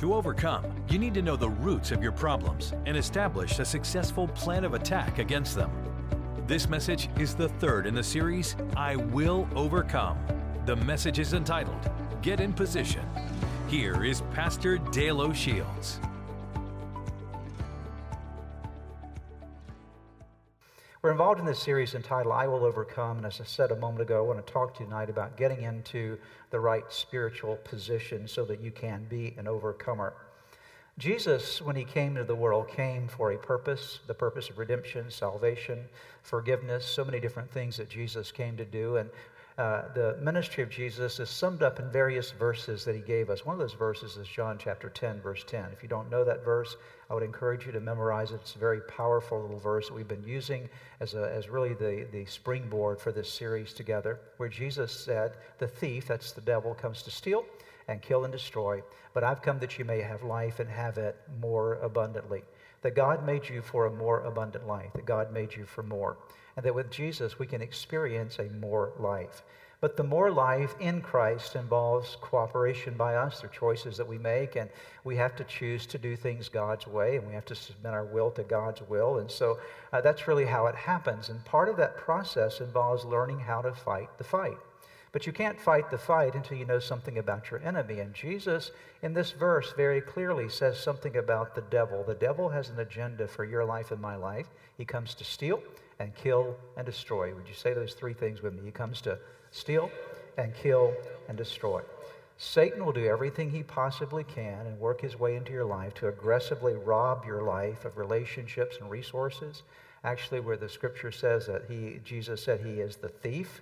To overcome, you need to know the roots of your problems and establish a successful plan of attack against them. This message is the third in the series, I Will Overcome. The message is entitled, Get in Position. Here is Pastor Dale O'Shields. We're involved in this series entitled I Will Overcome. And as I said a moment ago, I want to talk to you tonight about getting into the right spiritual position so that you can be an overcomer. Jesus, when he came into the world, came for a purpose the purpose of redemption, salvation, forgiveness, so many different things that Jesus came to do. And uh, the ministry of Jesus is summed up in various verses that he gave us. One of those verses is John chapter 10, verse 10. If you don't know that verse, I would encourage you to memorize it. It's a very powerful little verse that we've been using as, a, as really the, the springboard for this series together, where Jesus said, The thief, that's the devil, comes to steal and kill and destroy, but I've come that you may have life and have it more abundantly. That God made you for a more abundant life, that God made you for more and that with Jesus we can experience a more life. But the more life in Christ involves cooperation by us through choices that we make, and we have to choose to do things God's way, and we have to submit our will to God's will. And so uh, that's really how it happens. And part of that process involves learning how to fight the fight. But you can't fight the fight until you know something about your enemy. And Jesus, in this verse, very clearly says something about the devil. The devil has an agenda for your life and my life. He comes to steal, and kill and destroy. Would you say those three things with me? He comes to steal and kill and destroy. Satan will do everything he possibly can and work his way into your life to aggressively rob your life of relationships and resources. Actually, where the scripture says that he, Jesus said he is the thief,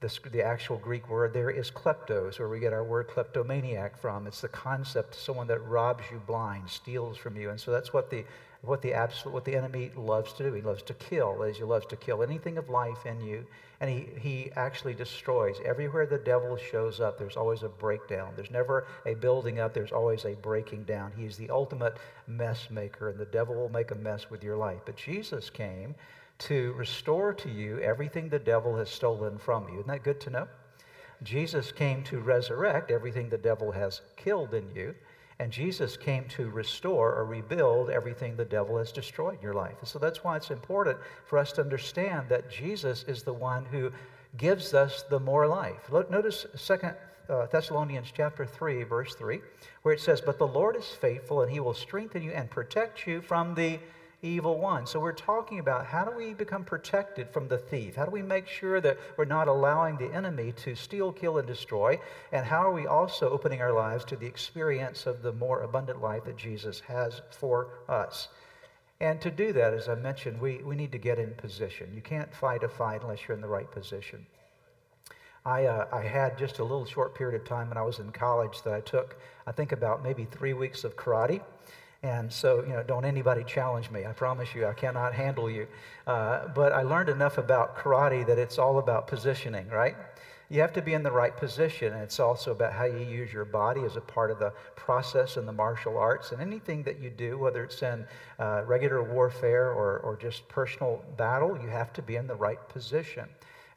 the, the actual Greek word there is kleptos, where we get our word kleptomaniac from. It's the concept of someone that robs you blind, steals from you. And so that's what the what the absolute what the enemy loves to do. He loves to kill, as he loves to kill anything of life in you, and he he actually destroys. Everywhere the devil shows up, there's always a breakdown. There's never a building up. There's always a breaking down. He's the ultimate mess maker, and the devil will make a mess with your life. But Jesus came to restore to you everything the devil has stolen from you. Isn't that good to know? Jesus came to resurrect everything the devil has killed in you. And Jesus came to restore or rebuild everything the devil has destroyed in your life. And so that's why it's important for us to understand that Jesus is the one who gives us the more life. Look, notice Second uh, Thessalonians chapter 3, verse 3, where it says, But the Lord is faithful, and he will strengthen you and protect you from the evil one. So we're talking about how do we become protected from the thief? How do we make sure that we're not allowing the enemy to steal, kill, and destroy? And how are we also opening our lives to the experience of the more abundant life that Jesus has for us? And to do that, as I mentioned, we, we need to get in position. You can't fight a fight unless you're in the right position. I, uh, I had just a little short period of time when I was in college that I took, I think, about maybe three weeks of karate. And so, you know, don't anybody challenge me. I promise you, I cannot handle you. Uh, but I learned enough about karate that it's all about positioning, right? You have to be in the right position, and it's also about how you use your body as a part of the process in the martial arts. And anything that you do, whether it's in uh, regular warfare or, or just personal battle, you have to be in the right position.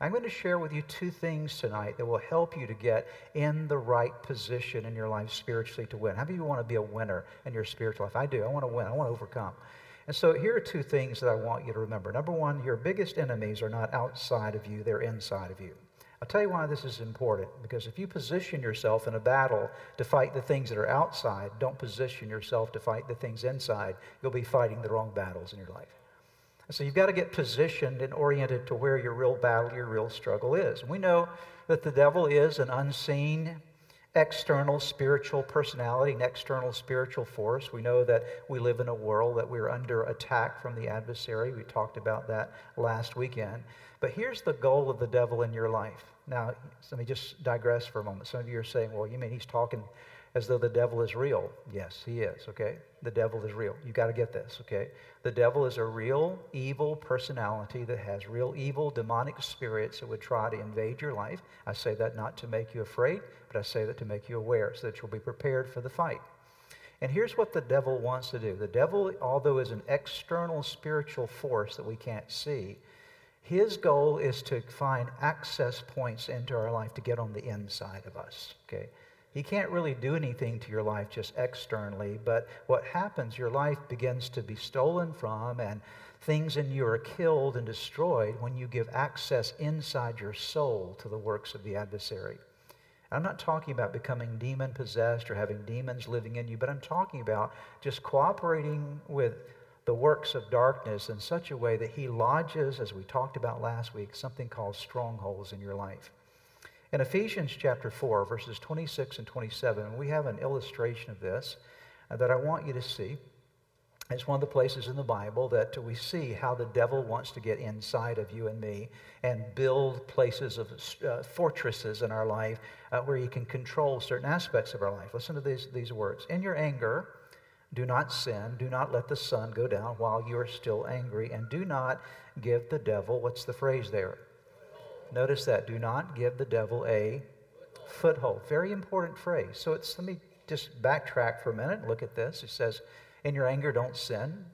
I'm going to share with you two things tonight that will help you to get in the right position in your life spiritually to win. How many of you want to be a winner in your spiritual life? I do. I want to win. I want to overcome. And so here are two things that I want you to remember. Number one, your biggest enemies are not outside of you, they're inside of you. I'll tell you why this is important because if you position yourself in a battle to fight the things that are outside, don't position yourself to fight the things inside, you'll be fighting the wrong battles in your life. So you've got to get positioned and oriented to where your real battle, your real struggle is. We know that the devil is an unseen external spiritual personality, an external spiritual force. We know that we live in a world that we're under attack from the adversary. We talked about that last weekend. But here's the goal of the devil in your life. Now, let me just digress for a moment. Some of you are saying, well, you mean he's talking as though the devil is real. Yes, he is, okay? The devil is real. You got to get this, okay? The devil is a real evil personality that has real evil demonic spirits that would try to invade your life. I say that not to make you afraid, but I say that to make you aware so that you'll be prepared for the fight. And here's what the devil wants to do. The devil, although is an external spiritual force that we can't see, his goal is to find access points into our life to get on the inside of us, okay? He can't really do anything to your life just externally, but what happens, your life begins to be stolen from, and things in you are killed and destroyed when you give access inside your soul to the works of the adversary. I'm not talking about becoming demon possessed or having demons living in you, but I'm talking about just cooperating with the works of darkness in such a way that he lodges, as we talked about last week, something called strongholds in your life. In Ephesians chapter 4, verses 26 and 27, we have an illustration of this uh, that I want you to see. It's one of the places in the Bible that we see how the devil wants to get inside of you and me and build places of uh, fortresses in our life uh, where he can control certain aspects of our life. Listen to these, these words. In your anger, do not sin. Do not let the sun go down while you are still angry. And do not give the devil, what's the phrase there? Notice that. Do not give the devil a foothold. Very important phrase. So it's, let me just backtrack for a minute and look at this. It says, In your anger, don't sin.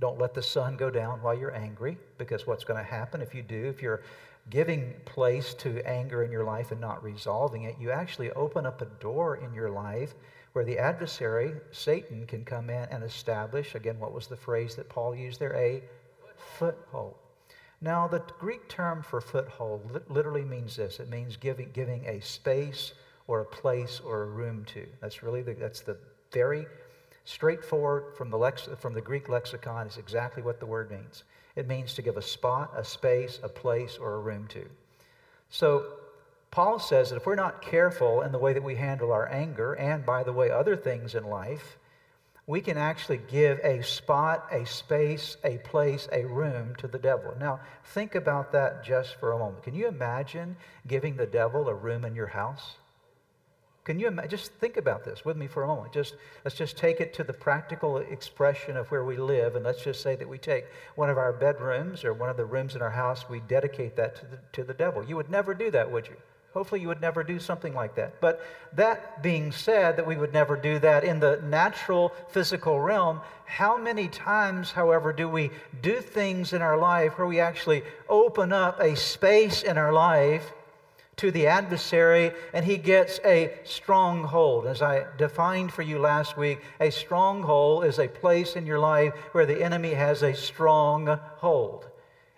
Don't let the sun go down while you're angry, because what's going to happen if you do, if you're giving place to anger in your life and not resolving it, you actually open up a door in your life where the adversary, Satan, can come in and establish, again, what was the phrase that Paul used there? A foothold. Now, the Greek term for foothold literally means this it means giving, giving a space or a place or a room to. That's really the, that's the very straightforward from the, lex, from the Greek lexicon, is exactly what the word means. It means to give a spot, a space, a place, or a room to. So, Paul says that if we're not careful in the way that we handle our anger, and by the way, other things in life, we can actually give a spot, a space, a place, a room to the devil. Now, think about that just for a moment. Can you imagine giving the devil a room in your house? Can you imagine? Just think about this with me for a moment. Just let's just take it to the practical expression of where we live, and let's just say that we take one of our bedrooms or one of the rooms in our house, we dedicate that to the, to the devil. You would never do that, would you? Hopefully, you would never do something like that. But that being said, that we would never do that in the natural physical realm, how many times, however, do we do things in our life where we actually open up a space in our life to the adversary and he gets a stronghold? As I defined for you last week, a stronghold is a place in your life where the enemy has a strong hold.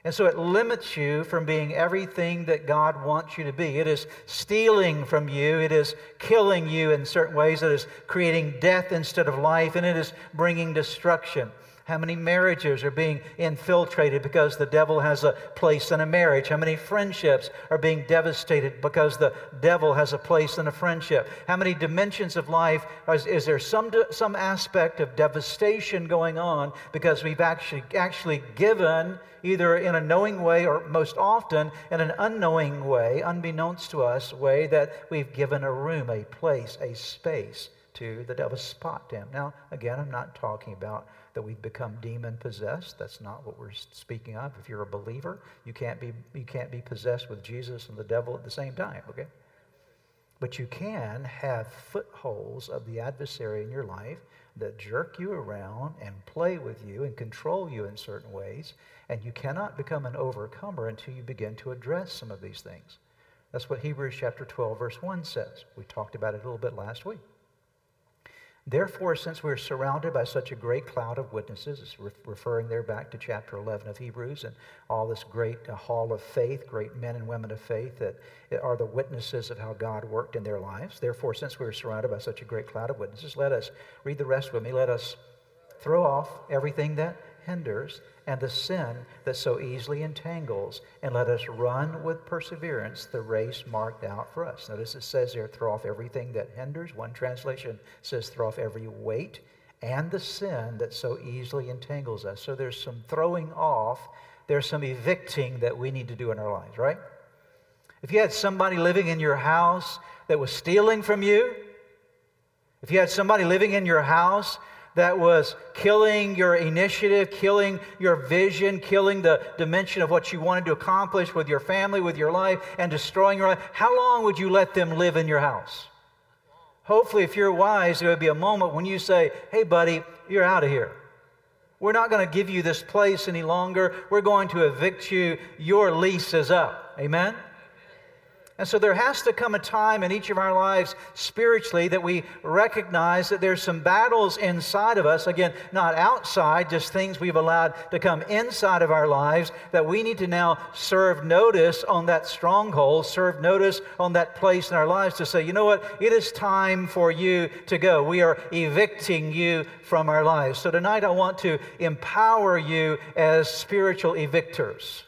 And so it limits you from being everything that God wants you to be. It is stealing from you, it is killing you in certain ways, it is creating death instead of life, and it is bringing destruction. How many marriages are being infiltrated because the devil has a place in a marriage? How many friendships are being devastated because the devil has a place in a friendship? How many dimensions of life is, is there some, some aspect of devastation going on because we've actually, actually given, either in a knowing way or most often in an unknowing way, unbeknownst to us, way that we've given a room, a place, a space to the devil's spot him. Now, again, I'm not talking about that we've become demon possessed. That's not what we're speaking of. If you're a believer, you can't be, you can't be possessed with Jesus and the devil at the same time, okay? But you can have footholds of the adversary in your life that jerk you around and play with you and control you in certain ways. And you cannot become an overcomer until you begin to address some of these things. That's what Hebrews chapter 12, verse 1 says. We talked about it a little bit last week. Therefore, since we're surrounded by such a great cloud of witnesses, it's re- referring there back to chapter 11 of Hebrews and all this great uh, hall of faith, great men and women of faith that are the witnesses of how God worked in their lives. Therefore, since we're surrounded by such a great cloud of witnesses, let us read the rest with me. Let us throw off everything that hinders and the sin that so easily entangles, and let us run with perseverance the race marked out for us. Notice it says there, throw off everything that hinders. One translation says, throw off every weight and the sin that so easily entangles us. So there's some throwing off, there's some evicting that we need to do in our lives, right? If you had somebody living in your house that was stealing from you, if you had somebody living in your house that was killing your initiative, killing your vision, killing the dimension of what you wanted to accomplish with your family, with your life, and destroying your life, how long would you let them live in your house? Hopefully, if you're wise, there would be a moment when you say, Hey, buddy, you're out of here. We're not going to give you this place any longer. We're going to evict you. Your lease is up. Amen? And so there has to come a time in each of our lives spiritually that we recognize that there's some battles inside of us, again, not outside, just things we've allowed to come inside of our lives, that we need to now serve notice on that stronghold, serve notice on that place in our lives to say, you know what, it is time for you to go. We are evicting you from our lives. So tonight I want to empower you as spiritual evictors.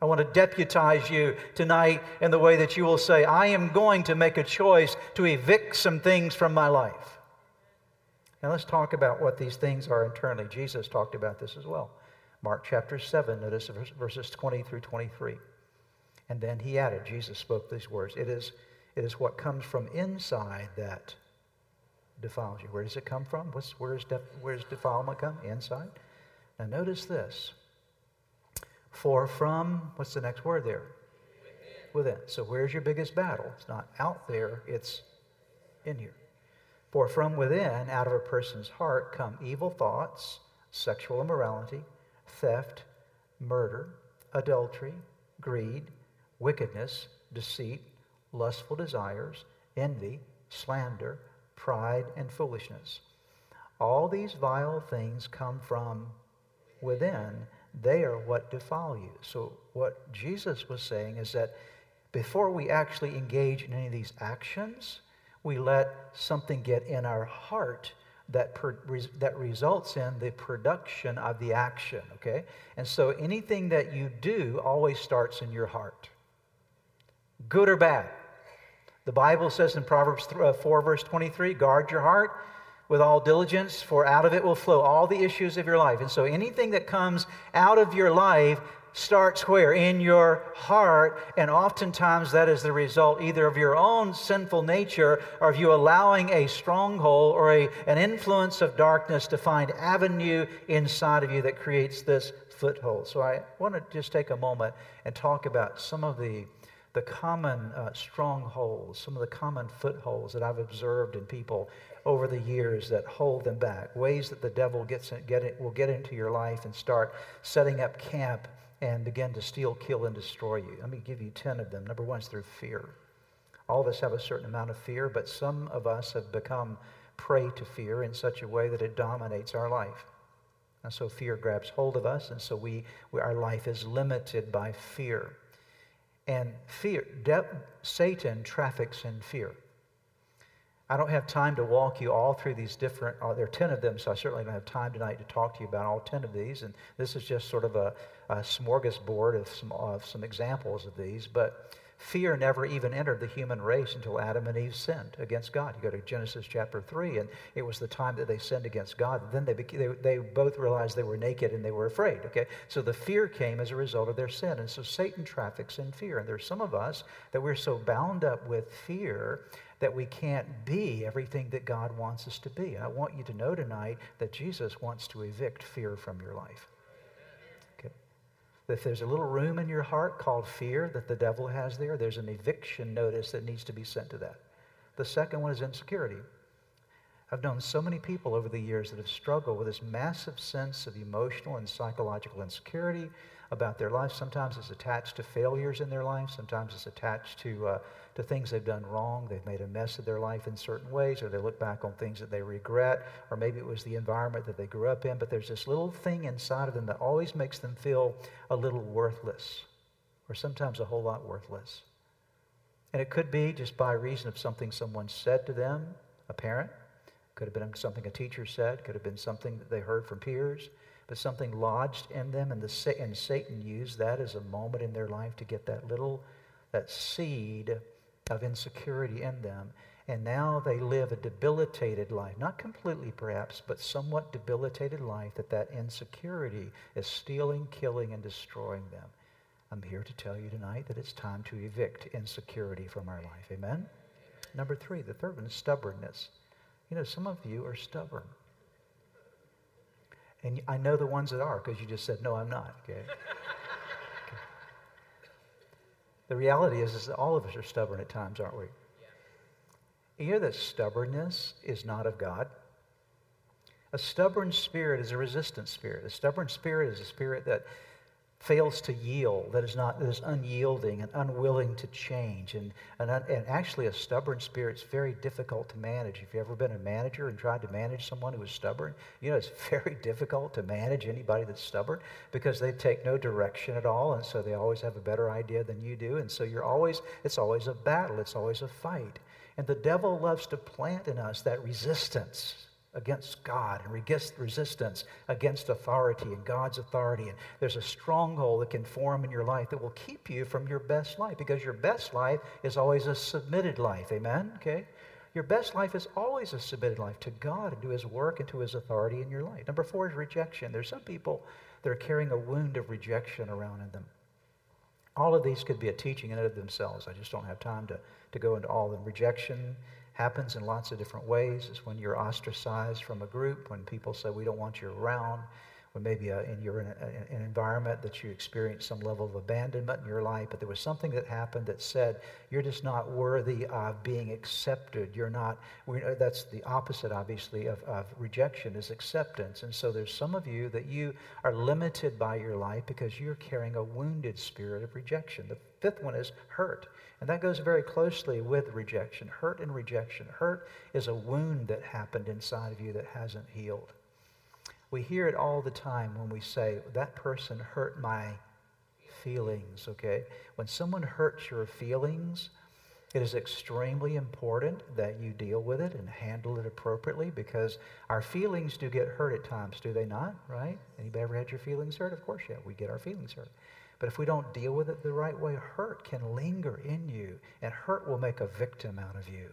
I want to deputize you tonight in the way that you will say, I am going to make a choice to evict some things from my life. Now let's talk about what these things are internally. Jesus talked about this as well. Mark chapter 7, notice verses 20 through 23. And then he added, Jesus spoke these words It is, it is what comes from inside that defiles you. Where does it come from? What's, does def, where's defilement come? Inside. Now notice this. For from, what's the next word there? Within. So where's your biggest battle? It's not out there, it's in here. For from within, out of a person's heart, come evil thoughts, sexual immorality, theft, murder, adultery, greed, wickedness, deceit, lustful desires, envy, slander, pride, and foolishness. All these vile things come from within they are what defile you. So, what Jesus was saying is that before we actually engage in any of these actions, we let something get in our heart that, per, that results in the production of the action, okay? And so anything that you do always starts in your heart, good or bad. The Bible says in Proverbs uh, 4, verse 23 guard your heart with all diligence, for out of it will flow all the issues of your life. And so anything that comes out of your life starts where? In your heart. And oftentimes that is the result either of your own sinful nature or of you allowing a stronghold or a, an influence of darkness to find avenue inside of you that creates this foothold. So I want to just take a moment and talk about some of the the common uh, strongholds, some of the common footholds that I've observed in people over the years that hold them back, ways that the devil gets in, get it, will get into your life and start setting up camp and begin to steal, kill, and destroy you. Let me give you 10 of them. Number one is through fear. All of us have a certain amount of fear, but some of us have become prey to fear in such a way that it dominates our life. And so fear grabs hold of us, and so we, we our life is limited by fear. And fear, de- Satan traffics in fear. I don't have time to walk you all through these different, uh, there are 10 of them, so I certainly don't have time tonight to talk to you about all 10 of these. And this is just sort of a, a smorgasbord of some, of some examples of these. But fear never even entered the human race until Adam and Eve sinned against God. You go to Genesis chapter 3, and it was the time that they sinned against God. Then they, they, they both realized they were naked and they were afraid, okay? So the fear came as a result of their sin. And so Satan traffics in fear. And there's some of us that we're so bound up with fear that we can't be everything that God wants us to be. And I want you to know tonight that Jesus wants to evict fear from your life. Okay? If there's a little room in your heart called fear that the devil has there, there's an eviction notice that needs to be sent to that. The second one is insecurity. I've known so many people over the years that have struggled with this massive sense of emotional and psychological insecurity about their life. Sometimes it's attached to failures in their life, sometimes it's attached to uh, to things they've done wrong. They've made a mess of their life in certain ways, or they look back on things that they regret, or maybe it was the environment that they grew up in. But there's this little thing inside of them that always makes them feel a little worthless, or sometimes a whole lot worthless. And it could be just by reason of something someone said to them, a parent. Could have been something a teacher said, could have been something that they heard from peers, but something lodged in them, and, the, and Satan used that as a moment in their life to get that little, that seed of insecurity in them. And now they live a debilitated life, not completely perhaps, but somewhat debilitated life that that insecurity is stealing, killing, and destroying them. I'm here to tell you tonight that it's time to evict insecurity from our life. Amen? Number three, the third one is stubbornness. You know, some of you are stubborn. And I know the ones that are because you just said, no, I'm not. Okay? The reality is, is that all of us are stubborn at times, aren't we? You hear that stubbornness is not of God? A stubborn spirit is a resistant spirit. A stubborn spirit is a spirit that fails to yield, that is not that is unyielding and unwilling to change, and, and, and actually a stubborn spirit is very difficult to manage. If you've ever been a manager and tried to manage someone who is stubborn, you know it's very difficult to manage anybody that's stubborn because they take no direction at all, and so they always have a better idea than you do, and so you're always it's always a battle, it's always a fight, and the devil loves to plant in us that resistance against God and resistance against authority and God's authority. And there's a stronghold that can form in your life that will keep you from your best life because your best life is always a submitted life. Amen? Okay? Your best life is always a submitted life to God and to His work and to His authority in your life. Number four is rejection. There's some people that are carrying a wound of rejection around in them. All of these could be a teaching in and of themselves. I just don't have time to, to go into all of them. Rejection happens in lots of different ways. It's when you're ostracized from a group, when people say, We don't want you around, when maybe uh, in, you're in a, an environment that you experience some level of abandonment in your life, but there was something that happened that said, You're just not worthy of being accepted. You're not, uh, that's the opposite, obviously, of, of rejection is acceptance. And so there's some of you that you are limited by your life because you're carrying a wounded spirit of rejection. The fifth one is hurt. And that goes very closely with rejection. Hurt and rejection. Hurt is a wound that happened inside of you that hasn't healed. We hear it all the time when we say, that person hurt my feelings, okay? When someone hurts your feelings, it is extremely important that you deal with it and handle it appropriately because our feelings do get hurt at times, do they not? Right? Anybody ever had your feelings hurt? Of course, yeah, we get our feelings hurt. But if we don't deal with it the right way, hurt can linger in you, and hurt will make a victim out of you.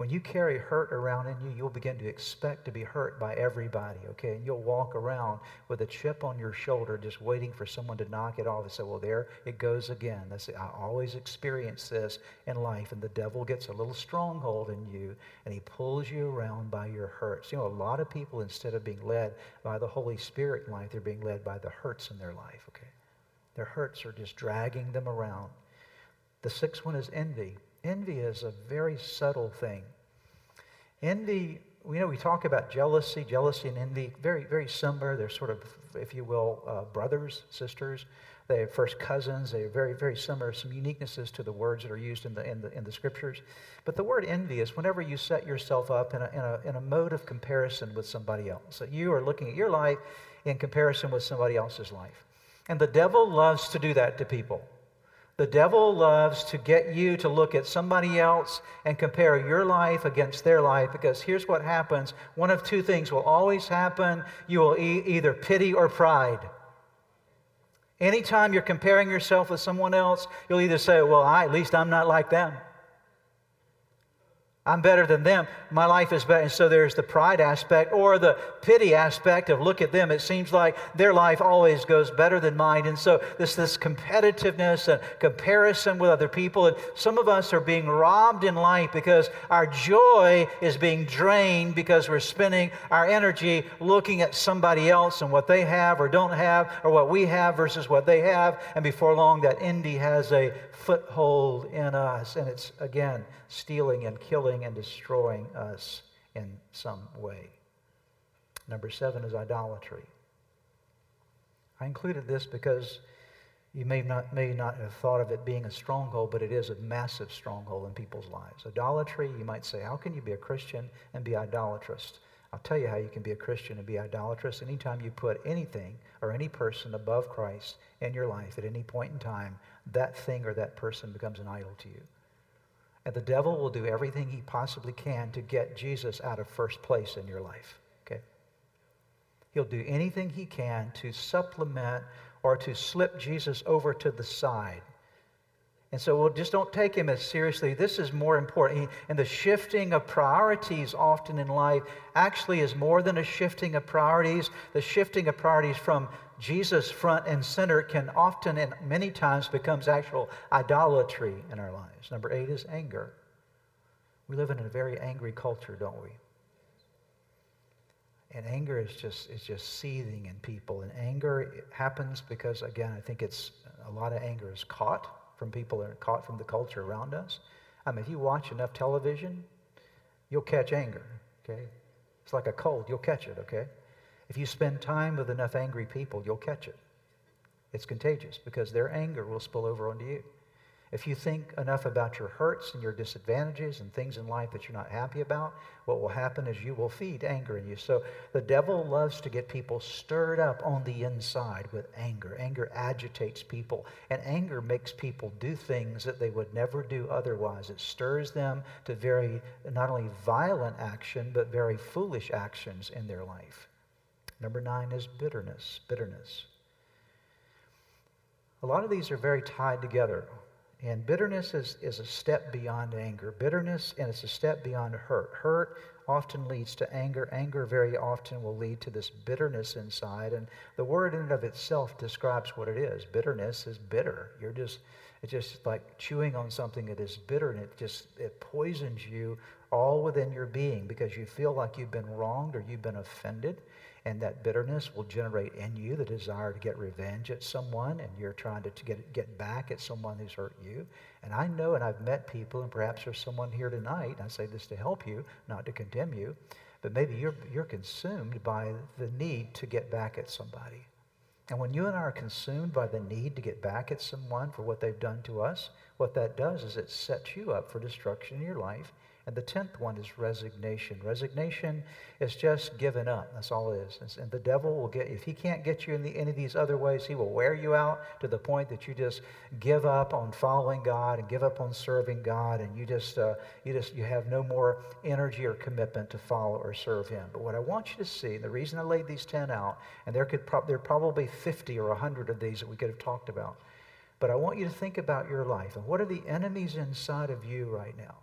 When you carry hurt around in you, you'll begin to expect to be hurt by everybody, okay? And you'll walk around with a chip on your shoulder just waiting for someone to knock it off and say, well, there it goes again. That's it. I always experience this in life. And the devil gets a little stronghold in you and he pulls you around by your hurts. You know, a lot of people, instead of being led by the Holy Spirit in life, they're being led by the hurts in their life, okay? Their hurts are just dragging them around. The sixth one is envy. Envy is a very subtle thing. Envy, we know, we talk about jealousy, jealousy and envy, very, very similar. They're sort of, if you will, uh, brothers, sisters. They're first cousins. They're very, very similar. Some uniquenesses to the words that are used in the, in the, in the scriptures. But the word envy is whenever you set yourself up in a, in, a, in a mode of comparison with somebody else. That you are looking at your life in comparison with somebody else's life. And the devil loves to do that to people. The devil loves to get you to look at somebody else and compare your life against their life because here's what happens. One of two things will always happen. You will e- either pity or pride. Anytime you're comparing yourself with someone else, you'll either say, Well, I, at least I'm not like them. I'm better than them. My life is better. And so there's the pride aspect or the pity aspect of look at them. It seems like their life always goes better than mine. And so this this competitiveness and comparison with other people. And some of us are being robbed in life because our joy is being drained because we're spending our energy looking at somebody else and what they have or don't have or what we have versus what they have. And before long, that envy has a foothold in us. And it's, again, stealing and killing and destroying us in some way. Number seven is idolatry. I included this because you may not, may not have thought of it being a stronghold, but it is a massive stronghold in people's lives. Idolatry, you might say, how can you be a Christian and be idolatrous? I'll tell you how you can be a Christian and be idolatrous. Anytime you put anything or any person above Christ in your life at any point in time, that thing or that person becomes an idol to you. And the devil will do everything he possibly can to get Jesus out of first place in your life. Okay? He'll do anything he can to supplement or to slip Jesus over to the side. And so we'll just don't take him as seriously. This is more important. And the shifting of priorities often in life actually is more than a shifting of priorities. The shifting of priorities from Jesus front and center can often and many times becomes actual idolatry in our lives. Number eight is anger. We live in a very angry culture, don't we? And anger is just is just seething in people. And anger happens because again, I think it's a lot of anger is caught from people are caught from the culture around us. I mean, if you watch enough television, you'll catch anger. Okay, it's like a cold. You'll catch it. Okay. If you spend time with enough angry people, you'll catch it. It's contagious because their anger will spill over onto you. If you think enough about your hurts and your disadvantages and things in life that you're not happy about, what will happen is you will feed anger in you. So the devil loves to get people stirred up on the inside with anger. Anger agitates people, and anger makes people do things that they would never do otherwise. It stirs them to very, not only violent action, but very foolish actions in their life. Number nine is bitterness. Bitterness. A lot of these are very tied together. And bitterness is, is a step beyond anger. Bitterness, and it's a step beyond hurt. Hurt often leads to anger. Anger very often will lead to this bitterness inside. And the word in and of itself describes what it is. Bitterness is bitter. You're just, it's just like chewing on something that is bitter and it just, it poisons you all within your being because you feel like you've been wronged or you've been offended and that bitterness will generate in you the desire to get revenge at someone, and you're trying to, to get, get back at someone who's hurt you. And I know, and I've met people, and perhaps there's someone here tonight, I say this to help you, not to condemn you, but maybe you're, you're consumed by the need to get back at somebody. And when you and I are consumed by the need to get back at someone for what they've done to us, what that does is it sets you up for destruction in your life and the tenth one is resignation. Resignation is just giving up. That's all it is. And the devil will get, if he can't get you in the, any of these other ways, he will wear you out to the point that you just give up on following God and give up on serving God, and you just, uh, you just, you have no more energy or commitment to follow or serve Him. But what I want you to see, and the reason I laid these ten out, and there could pro- there are probably fifty or hundred of these that we could have talked about. But I want you to think about your life and what are the enemies inside of you right now?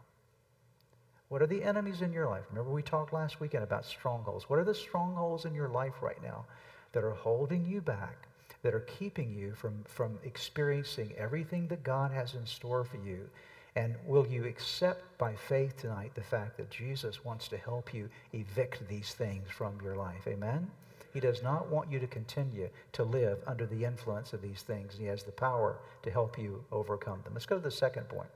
What are the enemies in your life? Remember, we talked last weekend about strongholds. What are the strongholds in your life right now that are holding you back, that are keeping you from, from experiencing everything that God has in store for you? And will you accept by faith tonight the fact that Jesus wants to help you evict these things from your life? Amen? He does not want you to continue to live under the influence of these things. He has the power to help you overcome them. Let's go to the second point.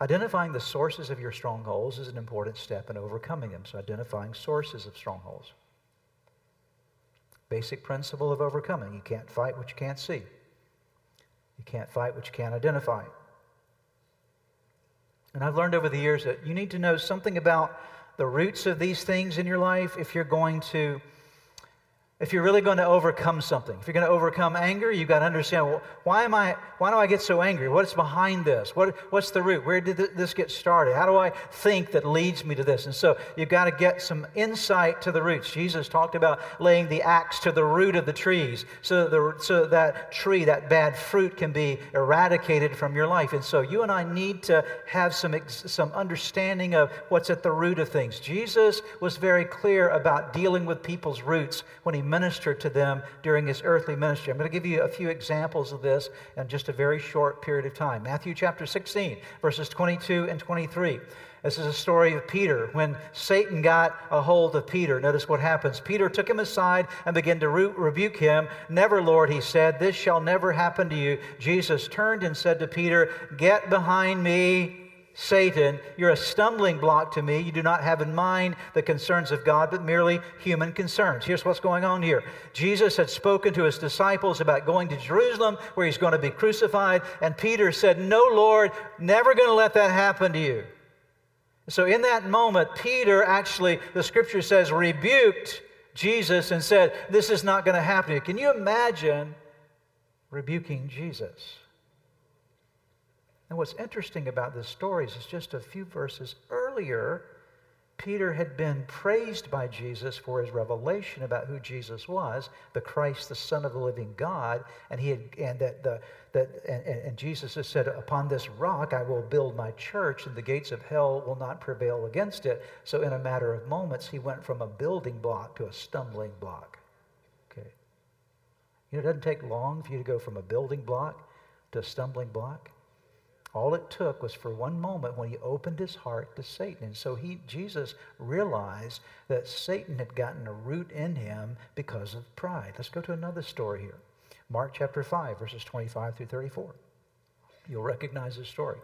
Identifying the sources of your strongholds is an important step in overcoming them. So, identifying sources of strongholds. Basic principle of overcoming you can't fight what you can't see, you can't fight what you can't identify. And I've learned over the years that you need to know something about the roots of these things in your life if you're going to if you're really going to overcome something, if you're going to overcome anger, you've got to understand well, why am I? Why do I get so angry? What's behind this? What, what's the root? Where did this get started? How do I think that leads me to this? And so you've got to get some insight to the roots. Jesus talked about laying the axe to the root of the trees, so that, the, so that tree, that bad fruit, can be eradicated from your life. And so you and I need to have some some understanding of what's at the root of things. Jesus was very clear about dealing with people's roots when he ministered to them during his earthly ministry. I'm going to give you a few examples of this in just a very short period of time. Matthew chapter 16, verses 22 and 23. This is a story of Peter. When Satan got a hold of Peter, notice what happens. Peter took him aside and began to re- rebuke him. Never, Lord, he said, this shall never happen to you. Jesus turned and said to Peter, Get behind me, Satan, you're a stumbling block to me. You do not have in mind the concerns of God, but merely human concerns. Here's what's going on here Jesus had spoken to his disciples about going to Jerusalem where he's going to be crucified, and Peter said, No, Lord, never going to let that happen to you. So, in that moment, Peter actually, the scripture says, rebuked Jesus and said, This is not going to happen to you. Can you imagine rebuking Jesus? And what's interesting about this story is just a few verses earlier, Peter had been praised by Jesus for his revelation about who Jesus was, the Christ, the Son of the living God, and he had, and that the that and, and Jesus has said, "Upon this rock I will build my church, and the gates of hell will not prevail against it." So, in a matter of moments, he went from a building block to a stumbling block. Okay, you know, it doesn't take long for you to go from a building block to a stumbling block. All it took was for one moment when he opened his heart to Satan. And so he, Jesus realized that Satan had gotten a root in him because of pride. Let's go to another story here. Mark chapter 5, verses 25 through 34. You'll recognize this story.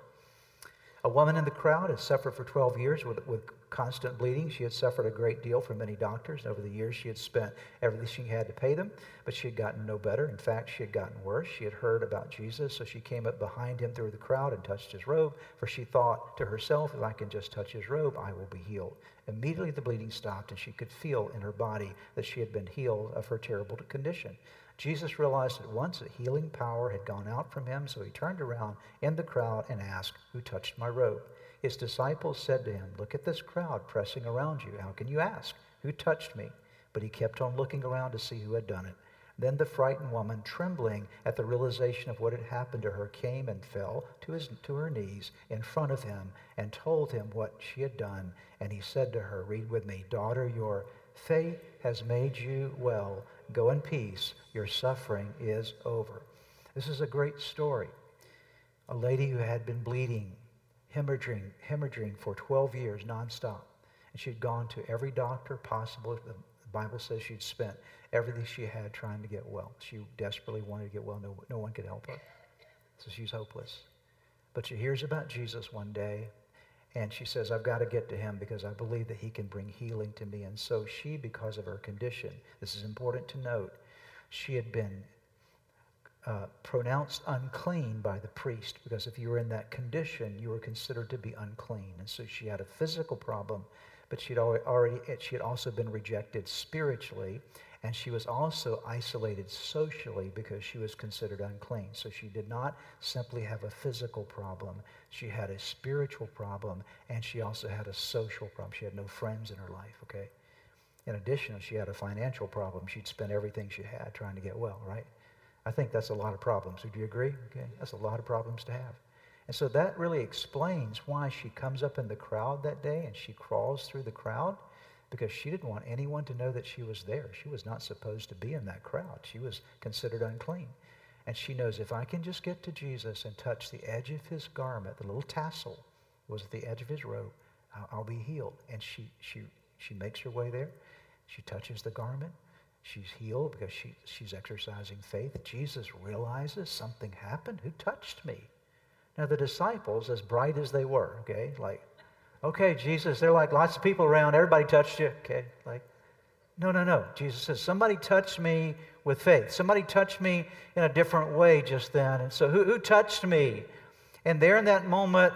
A woman in the crowd had suffered for 12 years with, with constant bleeding. She had suffered a great deal from many doctors. Over the years, she had spent everything she had to pay them, but she had gotten no better. In fact, she had gotten worse. She had heard about Jesus, so she came up behind him through the crowd and touched his robe, for she thought to herself, if I can just touch his robe, I will be healed. Immediately, the bleeding stopped, and she could feel in her body that she had been healed of her terrible condition. Jesus realized at once that healing power had gone out from him, so he turned around in the crowd and asked, Who touched my robe? His disciples said to him, Look at this crowd pressing around you. How can you ask, Who touched me? But he kept on looking around to see who had done it. Then the frightened woman, trembling at the realization of what had happened to her, came and fell to, his, to her knees in front of him and told him what she had done. And he said to her, Read with me, Daughter, your faith has made you well. Go in peace. Your suffering is over. This is a great story. A lady who had been bleeding, hemorrhaging, hemorrhaging for 12 years nonstop. And she'd gone to every doctor possible. The Bible says she'd spent everything she had trying to get well. She desperately wanted to get well. No, no one could help her. So she's hopeless. But she hears about Jesus one day and she says, I've got to get to him because I believe that he can bring healing to me. And so she, because of her condition, this is important to note, she had been uh, pronounced unclean by the priest because if you were in that condition, you were considered to be unclean. And so she had a physical problem, but she'd already she had also been rejected spiritually, and she was also isolated socially because she was considered unclean. So she did not simply have a physical problem, she had a spiritual problem, and she also had a social problem. She had no friends in her life, okay? In addition, she had a financial problem. She'd spent everything she had trying to get well, right? I think that's a lot of problems. Would you agree? Okay, that's a lot of problems to have. And so that really explains why she comes up in the crowd that day and she crawls through the crowd because she didn't want anyone to know that she was there. She was not supposed to be in that crowd. She was considered unclean. And she knows if I can just get to Jesus and touch the edge of his garment, the little tassel was at the edge of his robe, I'll, be healed. And she, she, she makes her way there. She touches the garment. She's healed because she, she's exercising faith. Jesus realizes something happened. Who touched me? Now, the disciples, as bright as they were, okay, like, Okay, Jesus, they're like lots of people around. Everybody touched you. Okay, like, no, no, no. Jesus says, somebody touched me with faith. Somebody touched me in a different way just then. And so, who, who touched me? And there in that moment,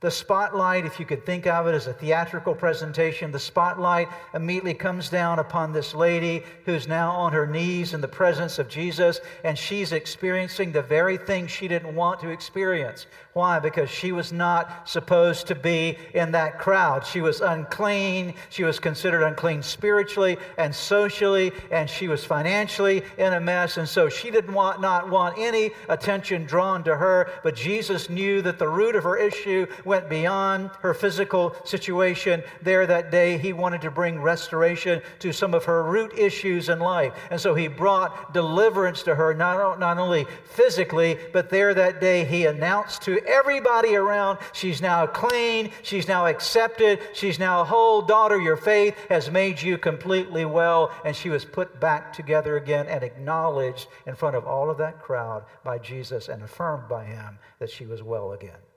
the spotlight, if you could think of it as a theatrical presentation, the spotlight immediately comes down upon this lady who's now on her knees in the presence of Jesus, and she's experiencing the very thing she didn't want to experience. Why? Because she was not supposed to be in that crowd. She was unclean. She was considered unclean spiritually and socially, and she was financially in a mess. And so she didn't want, not want any attention drawn to her. But Jesus knew that the root of her issue went beyond her physical situation there that day. He wanted to bring restoration to some of her root issues in life. And so he brought deliverance to her, not, not only physically, but there that day he announced to everybody around, she's now clean, she's now accepted, she's now whole. Daughter, your faith has made you completely well. And she was put back together again and acknowledged in front of all of that crowd by Jesus and affirmed by him that she was well again.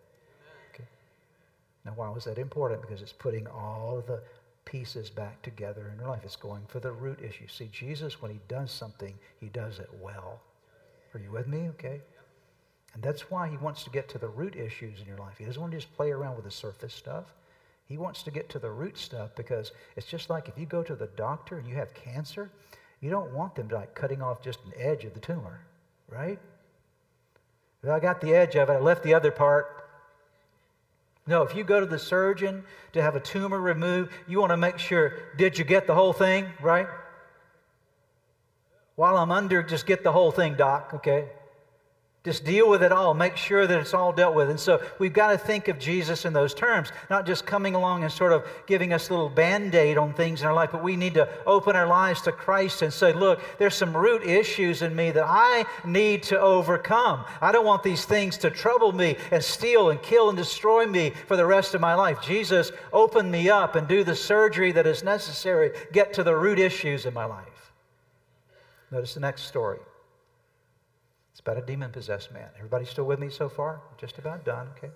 Now, why was that important? Because it's putting all of the pieces back together in your life. It's going for the root issue. See, Jesus, when he does something, he does it well. Are you with me? Okay. And that's why he wants to get to the root issues in your life. He doesn't want to just play around with the surface stuff. He wants to get to the root stuff because it's just like if you go to the doctor and you have cancer, you don't want them to like cutting off just an edge of the tumor, right? Well, I got the edge of it, I left the other part. No, if you go to the surgeon to have a tumor removed, you want to make sure, did you get the whole thing, right? While I'm under, just get the whole thing, doc, okay? Just deal with it all. Make sure that it's all dealt with. And so we've got to think of Jesus in those terms, not just coming along and sort of giving us a little band aid on things in our life, but we need to open our lives to Christ and say, look, there's some root issues in me that I need to overcome. I don't want these things to trouble me and steal and kill and destroy me for the rest of my life. Jesus, open me up and do the surgery that is necessary, get to the root issues in my life. Notice the next story. About a demon possessed man. Everybody still with me so far? Just about done, okay?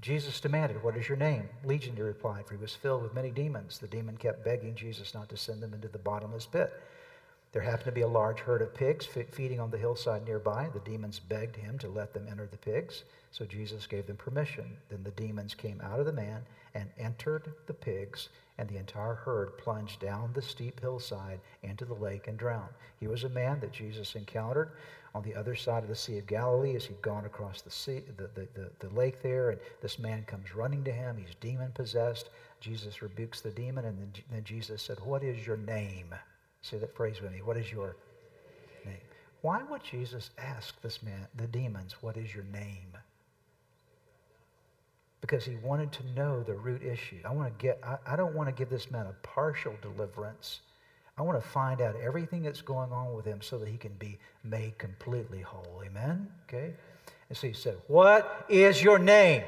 Jesus demanded, What is your name? Legion, he replied, for he was filled with many demons. The demon kept begging Jesus not to send them into the bottomless pit. There happened to be a large herd of pigs feeding on the hillside nearby. The demons begged him to let them enter the pigs, so Jesus gave them permission. Then the demons came out of the man and entered the pigs, and the entire herd plunged down the steep hillside into the lake and drowned. He was a man that Jesus encountered on the other side of the Sea of Galilee as he'd gone across the, sea, the, the, the, the lake there, and this man comes running to him. He's demon possessed. Jesus rebukes the demon, and then, then Jesus said, What is your name? Say that phrase with me. What is your name? Why would Jesus ask this man, the demons, what is your name? Because he wanted to know the root issue. I want to get, I, I don't want to give this man a partial deliverance. I want to find out everything that's going on with him so that he can be made completely whole. Amen? Okay? And so he said, What is your name?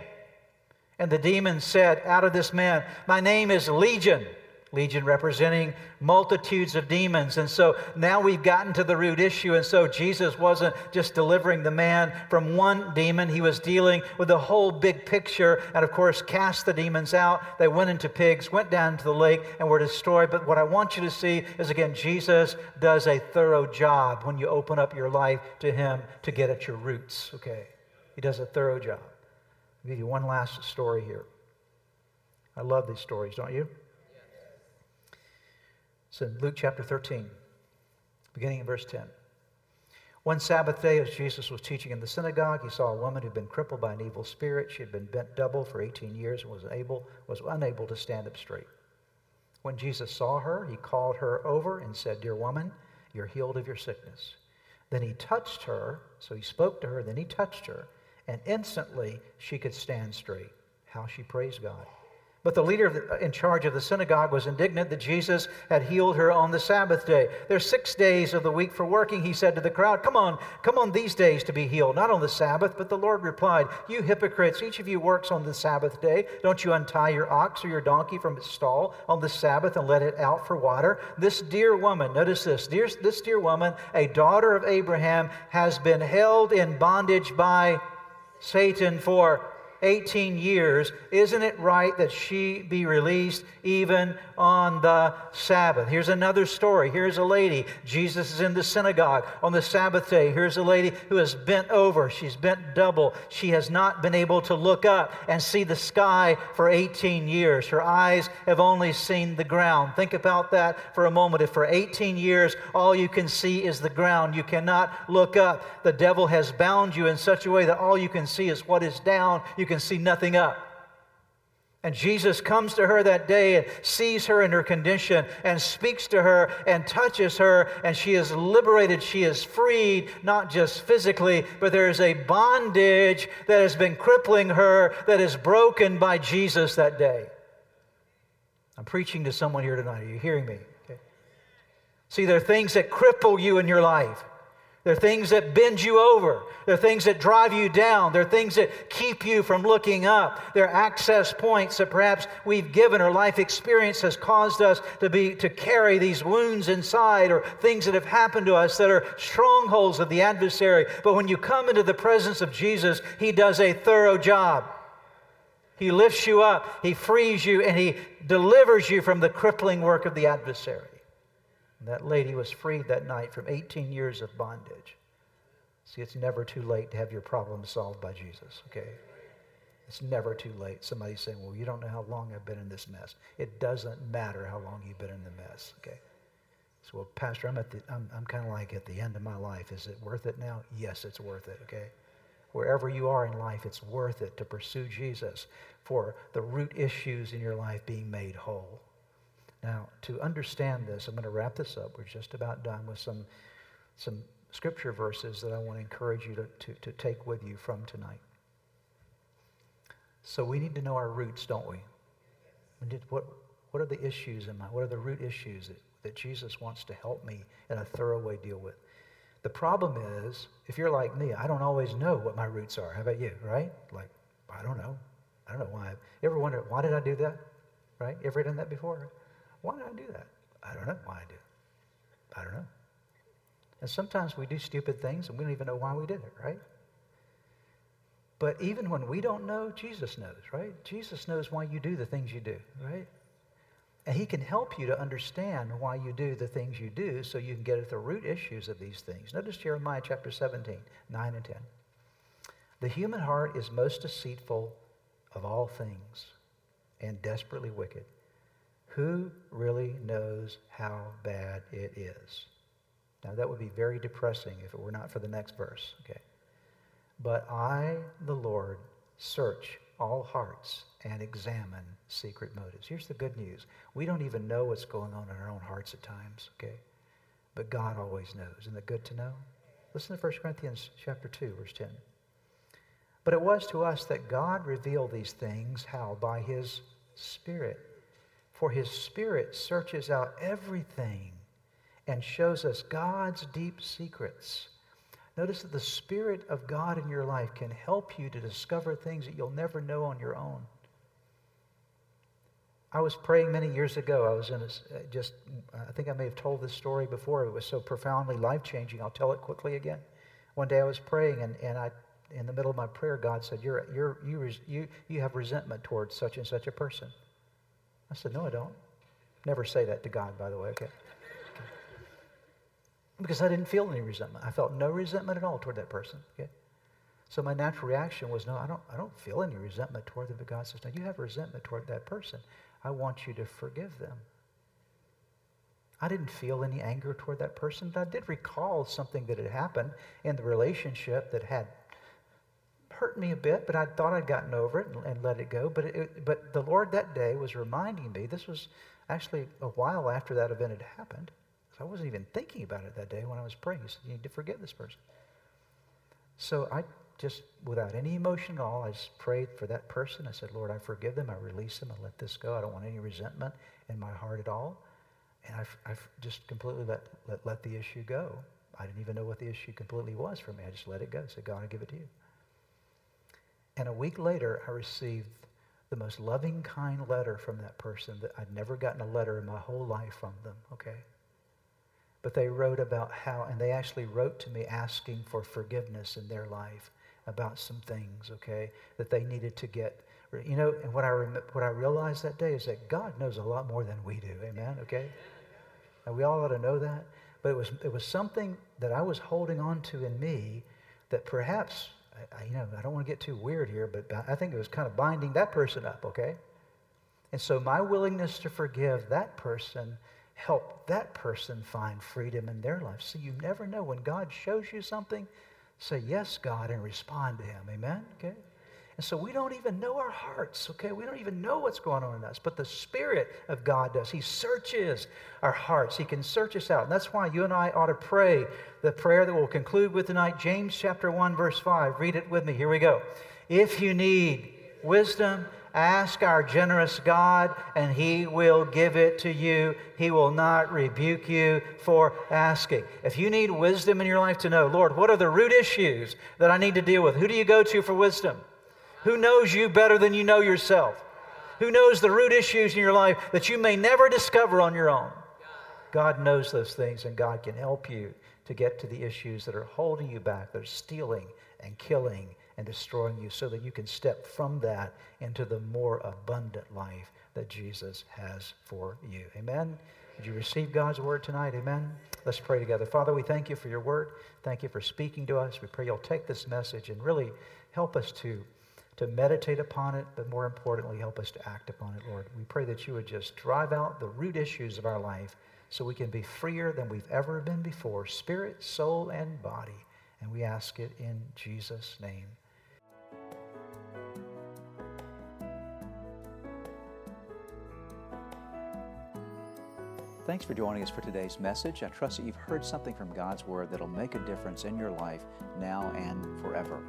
And the demon said out of this man, My name is Legion Legion representing multitudes of demons. And so now we've gotten to the root issue. And so Jesus wasn't just delivering the man from one demon, he was dealing with the whole big picture. And of course, cast the demons out. They went into pigs, went down into the lake, and were destroyed. But what I want you to see is again, Jesus does a thorough job when you open up your life to him to get at your roots. Okay? He does a thorough job. I'll give you one last story here. I love these stories, don't you? It's in Luke chapter 13, beginning in verse 10. One Sabbath day, as Jesus was teaching in the synagogue, he saw a woman who'd been crippled by an evil spirit. She had been bent double for 18 years and was, able, was unable to stand up straight. When Jesus saw her, he called her over and said, Dear woman, you're healed of your sickness. Then he touched her, so he spoke to her, then he touched her, and instantly she could stand straight. How she praised God. But the leader uh, in charge of the synagogue was indignant that Jesus had healed her on the Sabbath day. There's six days of the week for working, he said to the crowd. Come on, come on these days to be healed, not on the Sabbath. But the Lord replied, You hypocrites, each of you works on the Sabbath day. Don't you untie your ox or your donkey from its stall on the Sabbath and let it out for water? This dear woman, notice this, dear, this dear woman, a daughter of Abraham, has been held in bondage by Satan for 18 years, isn't it right that she be released even on the Sabbath? Here's another story. Here's a lady. Jesus is in the synagogue on the Sabbath day. Here's a lady who is bent over. She's bent double. She has not been able to look up and see the sky for 18 years. Her eyes have only seen the ground. Think about that for a moment. If for 18 years all you can see is the ground, you cannot look up. The devil has bound you in such a way that all you can see is what is down. You you can see nothing up. And Jesus comes to her that day and sees her in her condition and speaks to her and touches her, and she is liberated. She is freed, not just physically, but there is a bondage that has been crippling her that is broken by Jesus that day. I'm preaching to someone here tonight. Are you hearing me? Okay. See, there are things that cripple you in your life. There are things that bend you over. They're things that drive you down. They're things that keep you from looking up. They're access points that perhaps we've given or life experience has caused us to be to carry these wounds inside or things that have happened to us that are strongholds of the adversary. But when you come into the presence of Jesus, he does a thorough job. He lifts you up, he frees you, and he delivers you from the crippling work of the adversary. And that lady was freed that night from 18 years of bondage. See, it's never too late to have your problem solved by Jesus, okay? It's never too late. Somebody's saying, well, you don't know how long I've been in this mess. It doesn't matter how long you've been in the mess, okay? So, well, Pastor, I'm, at the, I'm, I'm kind of like at the end of my life. Is it worth it now? Yes, it's worth it, okay? Wherever you are in life, it's worth it to pursue Jesus for the root issues in your life being made whole. Now, to understand this, I'm going to wrap this up. We're just about done with some, some scripture verses that I want to encourage you to, to, to take with you from tonight. So we need to know our roots, don't we? What, what are the issues in my, what are the root issues that, that Jesus wants to help me in a thorough way deal with? The problem is, if you're like me, I don't always know what my roots are. How about you, right? Like, I don't know. I don't know why. You ever wonder, why did I do that? Right? You ever done that before? Why did I do that? I don't know why I did I don't know. And sometimes we do stupid things and we don't even know why we did it, right? But even when we don't know, Jesus knows, right? Jesus knows why you do the things you do, right? And he can help you to understand why you do the things you do so you can get at the root issues of these things. Notice Jeremiah chapter 17, 9 and 10. The human heart is most deceitful of all things and desperately wicked. Who really knows how bad it is? Now, that would be very depressing if it were not for the next verse, okay? But I, the Lord, search all hearts and examine secret motives. Here's the good news. We don't even know what's going on in our own hearts at times, okay? But God always knows. Isn't that good to know? Listen to 1 Corinthians chapter 2, verse 10. But it was to us that God revealed these things, how? By his Spirit. For his Spirit searches out everything and shows us God's deep secrets. Notice that the Spirit of God in your life can help you to discover things that you'll never know on your own. I was praying many years ago. I was in a, uh, just, I think I may have told this story before. It was so profoundly life changing. I'll tell it quickly again. One day I was praying, and, and I, in the middle of my prayer, God said, you're, you're, you, you, you have resentment towards such and such a person. I said, No, I don't. Never say that to God, by the way, okay? because I didn't feel any resentment. I felt no resentment at all toward that person. Okay? So my natural reaction was, no, I don't, I don't feel any resentment toward them. But God says, no, you have resentment toward that person. I want you to forgive them. I didn't feel any anger toward that person, but I did recall something that had happened in the relationship that had hurt me a bit, but I thought I'd gotten over it and, and let it go. But, it, but the Lord that day was reminding me, this was actually a while after that event had happened. I wasn't even thinking about it that day when I was praying. He said, You need to forgive this person. So I just, without any emotion at all, I just prayed for that person. I said, Lord, I forgive them. I release them. I let this go. I don't want any resentment in my heart at all. And I, I just completely let, let, let the issue go. I didn't even know what the issue completely was for me. I just let it go. I said, God, I give it to you. And a week later, I received the most loving, kind letter from that person that I'd never gotten a letter in my whole life from them, okay? but they wrote about how, and they actually wrote to me asking for forgiveness in their life about some things, okay, that they needed to get. You know, and what I, rem- what I realized that day is that God knows a lot more than we do, amen, okay? And we all ought to know that. But it was, it was something that I was holding on to in me that perhaps, I, you know, I don't want to get too weird here, but I think it was kind of binding that person up, okay? And so my willingness to forgive that person help that person find freedom in their life. So you never know. When God shows you something, say, Yes, God, and respond to Him. Amen? Okay? And so we don't even know our hearts, okay? We don't even know what's going on in us, but the Spirit of God does. He searches our hearts, He can search us out. And that's why you and I ought to pray the prayer that we'll conclude with tonight, James chapter 1, verse 5. Read it with me. Here we go. If you need wisdom, Ask our generous God, and He will give it to you. He will not rebuke you for asking. If you need wisdom in your life to know, Lord, what are the root issues that I need to deal with? Who do you go to for wisdom? Who knows you better than you know yourself? Who knows the root issues in your life that you may never discover on your own? God knows those things, and God can help you to get to the issues that are holding you back, that are stealing and killing and destroying you so that you can step from that into the more abundant life that Jesus has for you. Amen. Did you receive God's word tonight? Amen. Let's pray together. Father, we thank you for your word. Thank you for speaking to us. We pray you'll take this message and really help us to, to meditate upon it, but more importantly, help us to act upon it, Lord. We pray that you would just drive out the root issues of our life so we can be freer than we've ever been before, spirit, soul, and body. And we ask it in Jesus' name. Thanks for joining us for today's message. I trust that you've heard something from God's Word that'll make a difference in your life now and forever.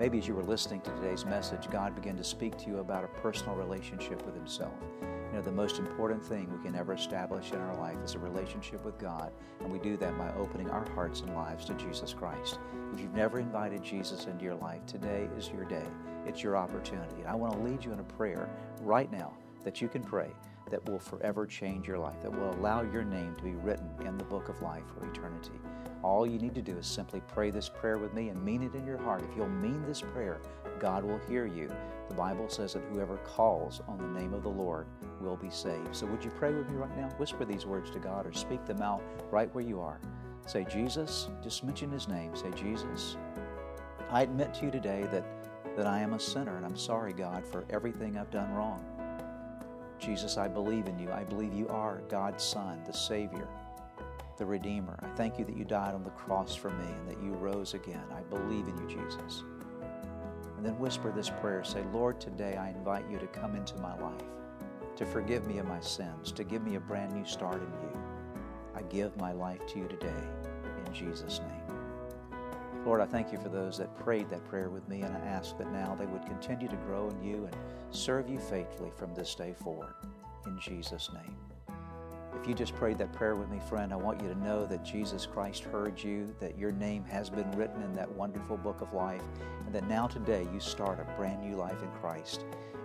Maybe as you were listening to today's message, God began to speak to you about a personal relationship with Himself. You know, the most important thing we can ever establish in our life is a relationship with God, and we do that by opening our hearts and lives to Jesus Christ. If you've never invited Jesus into your life, today is your day. It's your opportunity. I want to lead you in a prayer right now that you can pray that will forever change your life, that will allow your name to be written in the book of life for eternity. All you need to do is simply pray this prayer with me and mean it in your heart. If you'll mean this prayer, God will hear you. The Bible says that whoever calls on the name of the Lord will be saved. So would you pray with me right now? Whisper these words to God or speak them out right where you are. Say, Jesus, just mention his name. Say, Jesus, I admit to you today that, that I am a sinner and I'm sorry, God, for everything I've done wrong. Jesus, I believe in you. I believe you are God's Son, the Savior, the Redeemer. I thank you that you died on the cross for me and that you rose again. I believe in you, Jesus. And then whisper this prayer say, Lord, today I invite you to come into my life, to forgive me of my sins, to give me a brand new start in you. I give my life to you today in Jesus' name. Lord, I thank you for those that prayed that prayer with me, and I ask that now they would continue to grow in you and serve you faithfully from this day forward. In Jesus' name. If you just prayed that prayer with me, friend, I want you to know that Jesus Christ heard you, that your name has been written in that wonderful book of life, and that now today you start a brand new life in Christ.